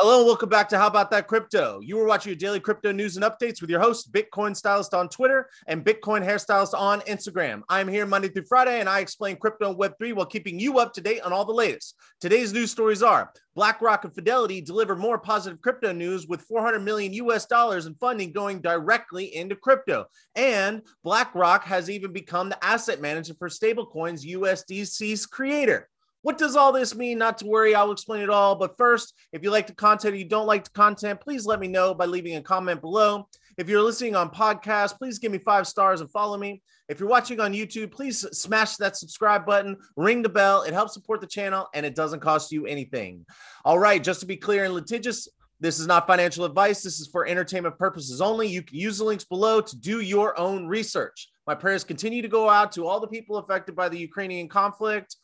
Hello and welcome back to How About That Crypto. You were watching your daily crypto news and updates with your host, Bitcoin Stylist on Twitter and Bitcoin Hairstylist on Instagram. I'm here Monday through Friday and I explain crypto and Web3 while keeping you up to date on all the latest. Today's news stories are BlackRock and Fidelity deliver more positive crypto news with 400 million US dollars in funding going directly into crypto. And BlackRock has even become the asset manager for stablecoins USDC's creator. What does all this mean? Not to worry, I'll explain it all. But first, if you like the content or you don't like the content, please let me know by leaving a comment below. If you're listening on podcast, please give me five stars and follow me. If you're watching on YouTube, please smash that subscribe button, ring the bell. It helps support the channel and it doesn't cost you anything. All right, just to be clear and litigious, this is not financial advice. This is for entertainment purposes only. You can use the links below to do your own research. My prayers continue to go out to all the people affected by the Ukrainian conflict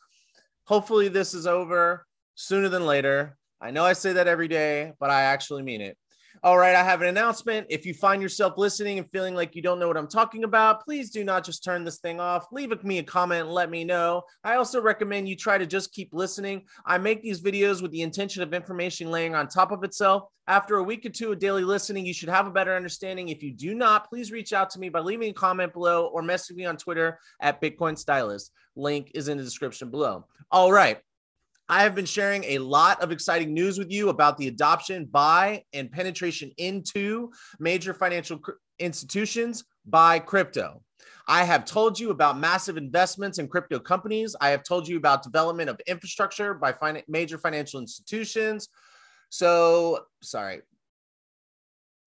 hopefully this is over sooner than later. I know I say that every day, but I actually mean it. All right, I have an announcement. If you find yourself listening and feeling like you don't know what I'm talking about, please do not just turn this thing off. Leave me a comment and let me know. I also recommend you try to just keep listening. I make these videos with the intention of information laying on top of itself. After a week or two of daily listening, you should have a better understanding. If you do not, please reach out to me by leaving a comment below or message me on Twitter at Bitcoin Stylist. Link is in the description below. All right. I have been sharing a lot of exciting news with you about the adoption by and penetration into major financial institutions by crypto. I have told you about massive investments in crypto companies. I have told you about development of infrastructure by fin- major financial institutions. So, sorry,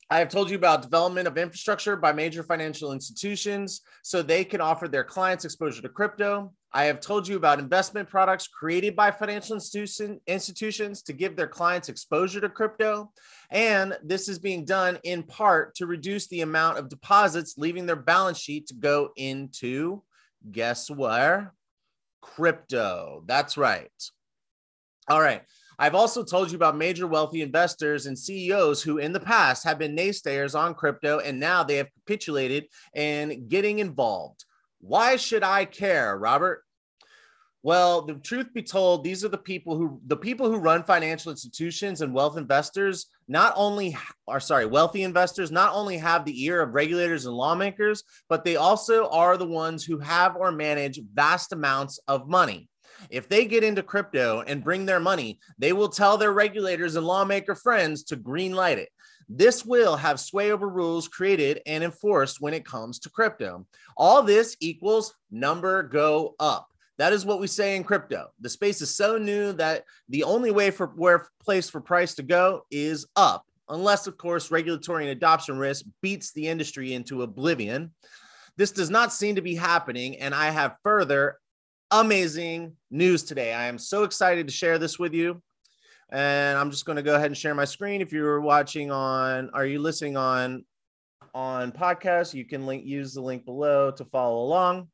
I have told you about development of infrastructure by major financial institutions so they can offer their clients exposure to crypto. I have told you about investment products created by financial institution, institutions to give their clients exposure to crypto. And this is being done in part to reduce the amount of deposits leaving their balance sheet to go into, guess where? Crypto. That's right. All right. I've also told you about major wealthy investors and CEOs who, in the past, have been naysayers on crypto and now they have capitulated and getting involved. Why should I care, Robert? Well, the truth be told, these are the people who the people who run financial institutions and wealth investors not only are sorry, wealthy investors not only have the ear of regulators and lawmakers, but they also are the ones who have or manage vast amounts of money. If they get into crypto and bring their money, they will tell their regulators and lawmaker friends to green light it. This will have sway over rules created and enforced when it comes to crypto. All this equals number go up. That is what we say in crypto. The space is so new that the only way for where place for price to go is up, unless of course regulatory and adoption risk beats the industry into oblivion. This does not seem to be happening, and I have further amazing news today. I am so excited to share this with you. And I'm just going to go ahead and share my screen. If you're watching on, are you listening on on podcast? You can link use the link below to follow along.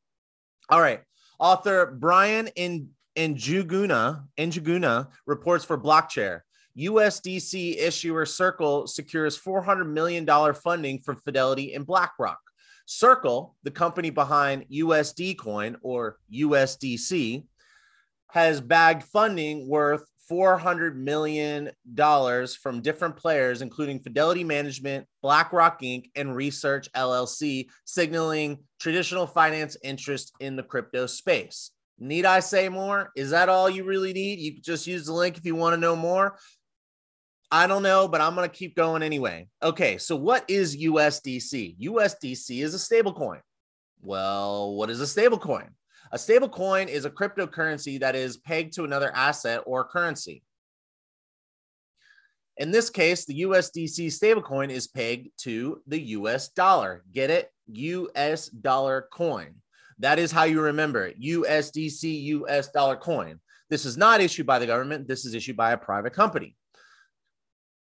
All right. Author Brian in Njuguna Njuguna reports for Blockchair. USDC issuer Circle secures $400 million funding from Fidelity and BlackRock. Circle, the company behind USD Coin or USDC, has bagged funding worth $400 million from different players, including Fidelity Management, BlackRock Inc., and Research LLC, signaling traditional finance interest in the crypto space. Need I say more? Is that all you really need? You just use the link if you want to know more. I don't know, but I'm going to keep going anyway. Okay, so what is USDC? USDC is a stablecoin. Well, what is a stablecoin? A stablecoin is a cryptocurrency that is pegged to another asset or currency. In this case, the USDC stablecoin is pegged to the US dollar. Get it? US dollar coin. That is how you remember it. USDC US dollar coin. This is not issued by the government. This is issued by a private company.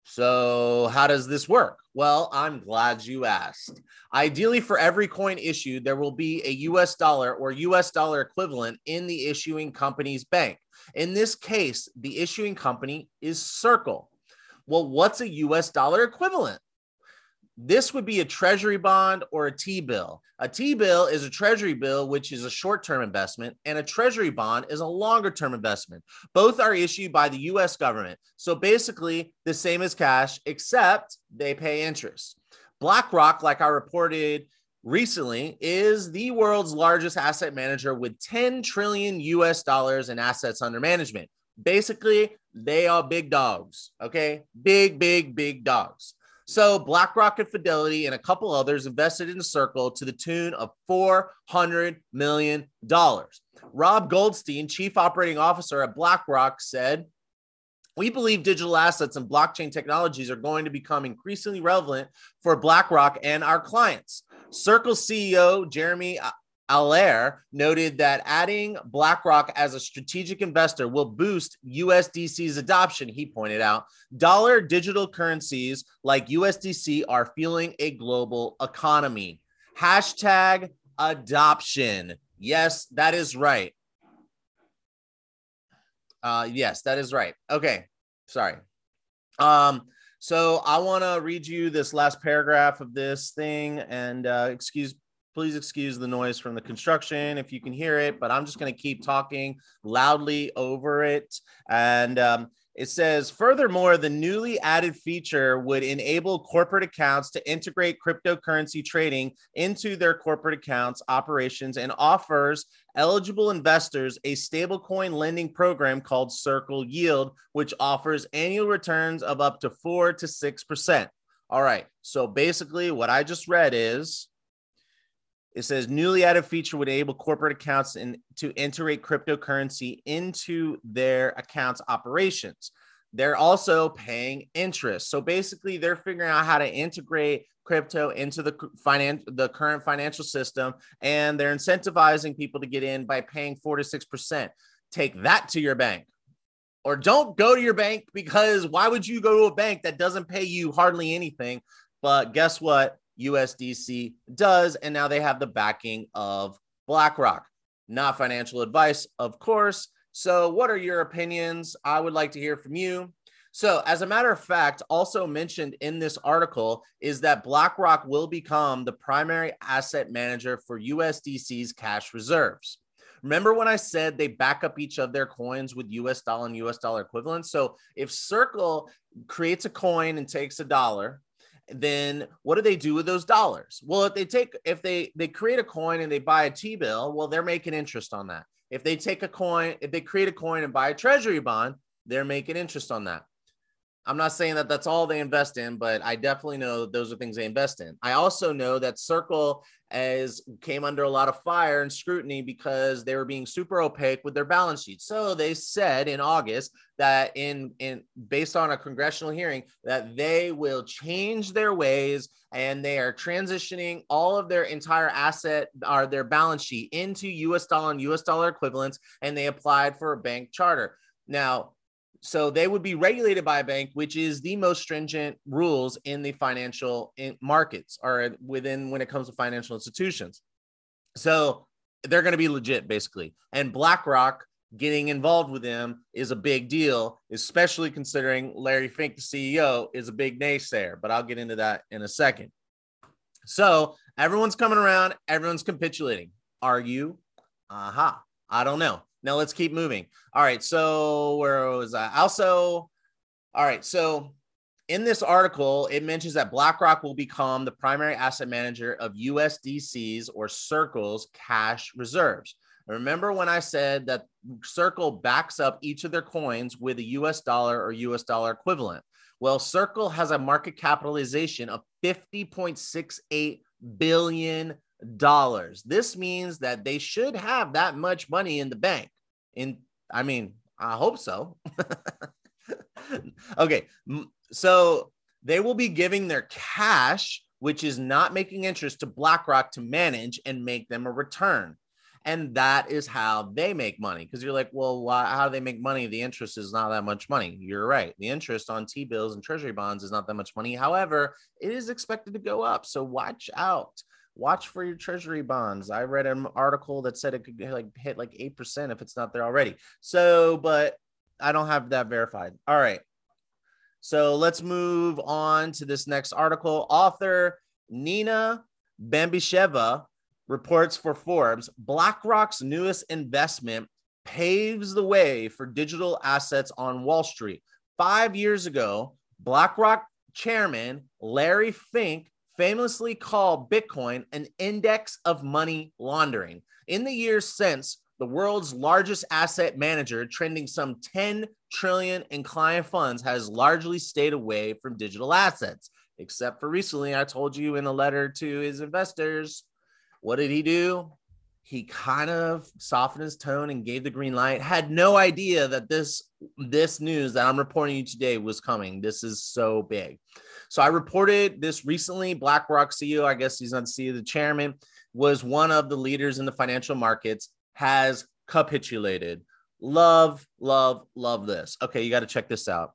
So, how does this work? Well, I'm glad you asked. Ideally, for every coin issued, there will be a US dollar or US dollar equivalent in the issuing company's bank. In this case, the issuing company is Circle. Well, what's a US dollar equivalent? This would be a treasury bond or a T bill. A T bill is a treasury bill, which is a short term investment, and a treasury bond is a longer term investment. Both are issued by the US government. So basically, the same as cash, except they pay interest. BlackRock, like I reported recently, is the world's largest asset manager with 10 trillion US dollars in assets under management. Basically, they are big dogs. Okay. Big, big, big dogs. So BlackRock and Fidelity and a couple others invested in Circle to the tune of $400 million. Rob Goldstein, chief operating officer at BlackRock, said, we believe digital assets and blockchain technologies are going to become increasingly relevant for BlackRock and our clients. Circle CEO Jeremy uh, Allaire noted that adding BlackRock as a strategic investor will boost USDC's adoption. He pointed out dollar digital currencies like USDC are fueling a global economy. Hashtag adoption. Yes, that is right. Uh, yes, that is right. Okay, sorry. Um, so I want to read you this last paragraph of this thing, and uh, excuse Please excuse the noise from the construction if you can hear it, but I'm just going to keep talking loudly over it. And um, it says, furthermore, the newly added feature would enable corporate accounts to integrate cryptocurrency trading into their corporate accounts operations and offers eligible investors a stablecoin lending program called Circle Yield, which offers annual returns of up to four to 6%. All right. So basically, what I just read is it says newly added feature would enable corporate accounts in, to integrate cryptocurrency into their accounts operations. They're also paying interest. So basically, they're figuring out how to integrate crypto into the finance, the current financial system, and they're incentivizing people to get in by paying four to six percent. Take that to your bank, or don't go to your bank because why would you go to a bank that doesn't pay you hardly anything? But guess what? USDC does. And now they have the backing of BlackRock. Not financial advice, of course. So, what are your opinions? I would like to hear from you. So, as a matter of fact, also mentioned in this article is that BlackRock will become the primary asset manager for USDC's cash reserves. Remember when I said they back up each of their coins with US dollar and US dollar equivalents? So, if Circle creates a coin and takes a dollar, then what do they do with those dollars? Well, if they take if they they create a coin and they buy a T-bill, well, they're making interest on that. If they take a coin, if they create a coin and buy a treasury bond, they're making interest on that. I'm not saying that that's all they invest in, but I definitely know that those are things they invest in. I also know that Circle as came under a lot of fire and scrutiny because they were being super opaque with their balance sheet. So they said in August that in in based on a congressional hearing that they will change their ways and they are transitioning all of their entire asset or their balance sheet into US dollar and US dollar equivalents and they applied for a bank charter. Now, so they would be regulated by a bank, which is the most stringent rules in the financial markets or within when it comes to financial institutions. So they're going to be legit, basically. And BlackRock getting involved with them is a big deal, especially considering Larry Fink, the CEO, is a big naysayer. But I'll get into that in a second. So everyone's coming around, everyone's capitulating. Are you? Aha. I don't know. Now let's keep moving. All right. So where was I? Also, all right. So in this article, it mentions that BlackRock will become the primary asset manager of USDC's or Circle's cash reserves. Remember when I said that Circle backs up each of their coins with a US dollar or US dollar equivalent? Well, Circle has a market capitalization of 50.68 billion dollars. This means that they should have that much money in the bank in I mean, I hope so. okay. So they will be giving their cash, which is not making interest to BlackRock to manage and make them a return. And that is how they make money. Because you're like, well, why, how do they make money? The interest is not that much money. You're right. The interest on T bills and treasury bonds is not that much money. However, it is expected to go up. So watch out watch for your treasury bonds. I read an article that said it could like hit like 8% if it's not there already. So, but I don't have that verified. All right. So let's move on to this next article. Author Nina Bambysheva reports for Forbes BlackRock's newest investment paves the way for digital assets on Wall Street. Five years ago, BlackRock chairman Larry Fink famously called Bitcoin an index of money laundering. In the years since, the world's largest asset manager, trending some 10 trillion in client funds, has largely stayed away from digital assets, except for recently. I told you in a letter to his investors. What did he do? He kind of softened his tone and gave the green light. Had no idea that this this news that I'm reporting you today was coming. This is so big. So I reported this recently. BlackRock CEO, I guess he's not CEO, the chairman, was one of the leaders in the financial markets has capitulated. Love, love, love this. Okay, you got to check this out.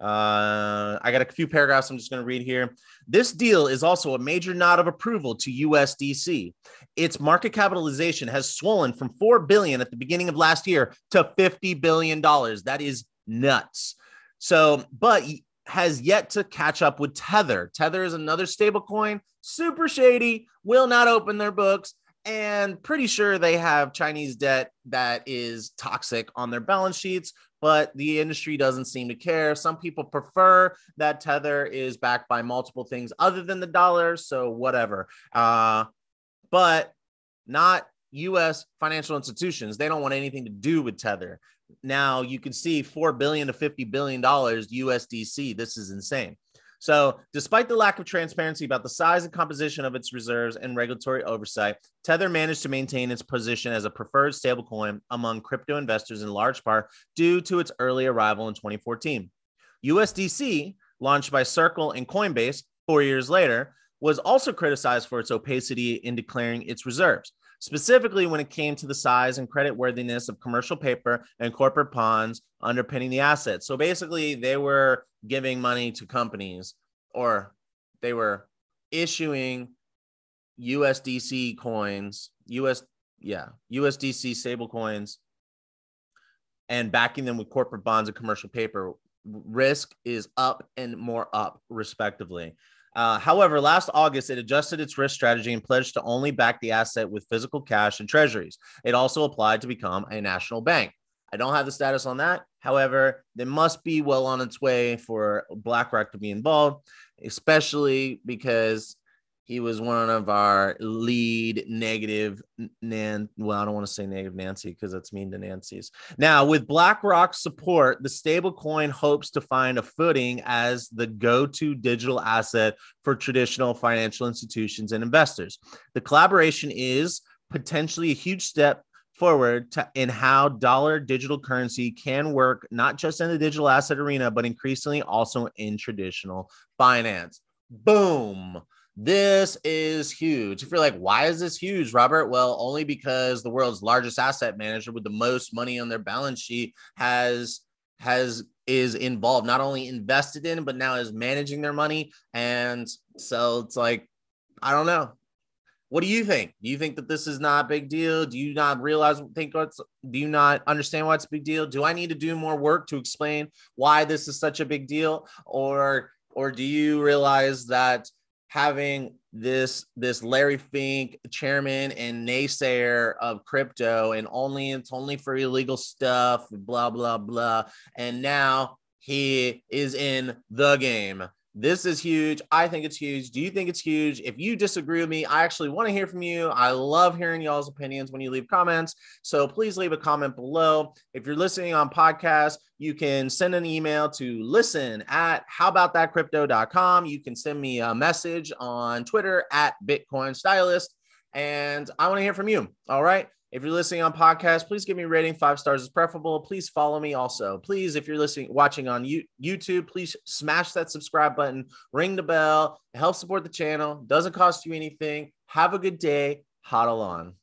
Uh, I got a few paragraphs I'm just going to read here. This deal is also a major nod of approval to USDC. Its market capitalization has swollen from 4 billion at the beginning of last year to 50 billion dollars. That is nuts. So, but has yet to catch up with Tether. Tether is another stablecoin, super shady, will not open their books, and pretty sure they have Chinese debt that is toxic on their balance sheets, but the industry doesn't seem to care. Some people prefer that Tether is backed by multiple things other than the dollar, so whatever. Uh, but not US financial institutions. They don't want anything to do with Tether. Now you can see 4 billion to 50 billion dollars USDC. This is insane. So, despite the lack of transparency about the size and composition of its reserves and regulatory oversight, Tether managed to maintain its position as a preferred stablecoin among crypto investors in large part due to its early arrival in 2014. USDC, launched by Circle and Coinbase four years later, was also criticized for its opacity in declaring its reserves specifically when it came to the size and credit worthiness of commercial paper and corporate bonds underpinning the assets. So basically, they were giving money to companies or they were issuing USDC coins, US, yeah, USDC stable coins and backing them with corporate bonds and commercial paper. Risk is up and more up, respectively. Uh, however, last August, it adjusted its risk strategy and pledged to only back the asset with physical cash and treasuries. It also applied to become a national bank. I don't have the status on that. However, it must be well on its way for BlackRock to be involved, especially because he was one of our lead negative Nan. Well, I don't want to say negative Nancy because that's mean to Nancy's. Now, with BlackRock's support, the stablecoin hopes to find a footing as the go-to digital asset for traditional financial institutions and investors. The collaboration is potentially a huge step forward to, in how dollar digital currency can work not just in the digital asset arena but increasingly also in traditional finance boom this is huge. If you're like, why is this huge, Robert? Well, only because the world's largest asset manager with the most money on their balance sheet has has is involved, not only invested in, but now is managing their money. And so it's like, I don't know. What do you think? Do you think that this is not a big deal? Do you not realize think what's do you not understand why it's a big deal? Do I need to do more work to explain why this is such a big deal? Or or do you realize that having this this Larry Fink chairman and naysayer of crypto and only it's only for illegal stuff blah blah blah and now he is in the game this is huge. I think it's huge. Do you think it's huge? If you disagree with me, I actually want to hear from you. I love hearing y'all's opinions when you leave comments. So please leave a comment below. If you're listening on podcast, you can send an email to listen at howaboutthatcrypto.com. You can send me a message on Twitter at Bitcoin Stylist. And I want to hear from you. All right. If you're listening on podcast, please give me a rating. Five stars is preferable. Please follow me also. Please, if you're listening, watching on YouTube, please smash that subscribe button, ring the bell, help support the channel. Doesn't cost you anything. Have a good day. Hodl on.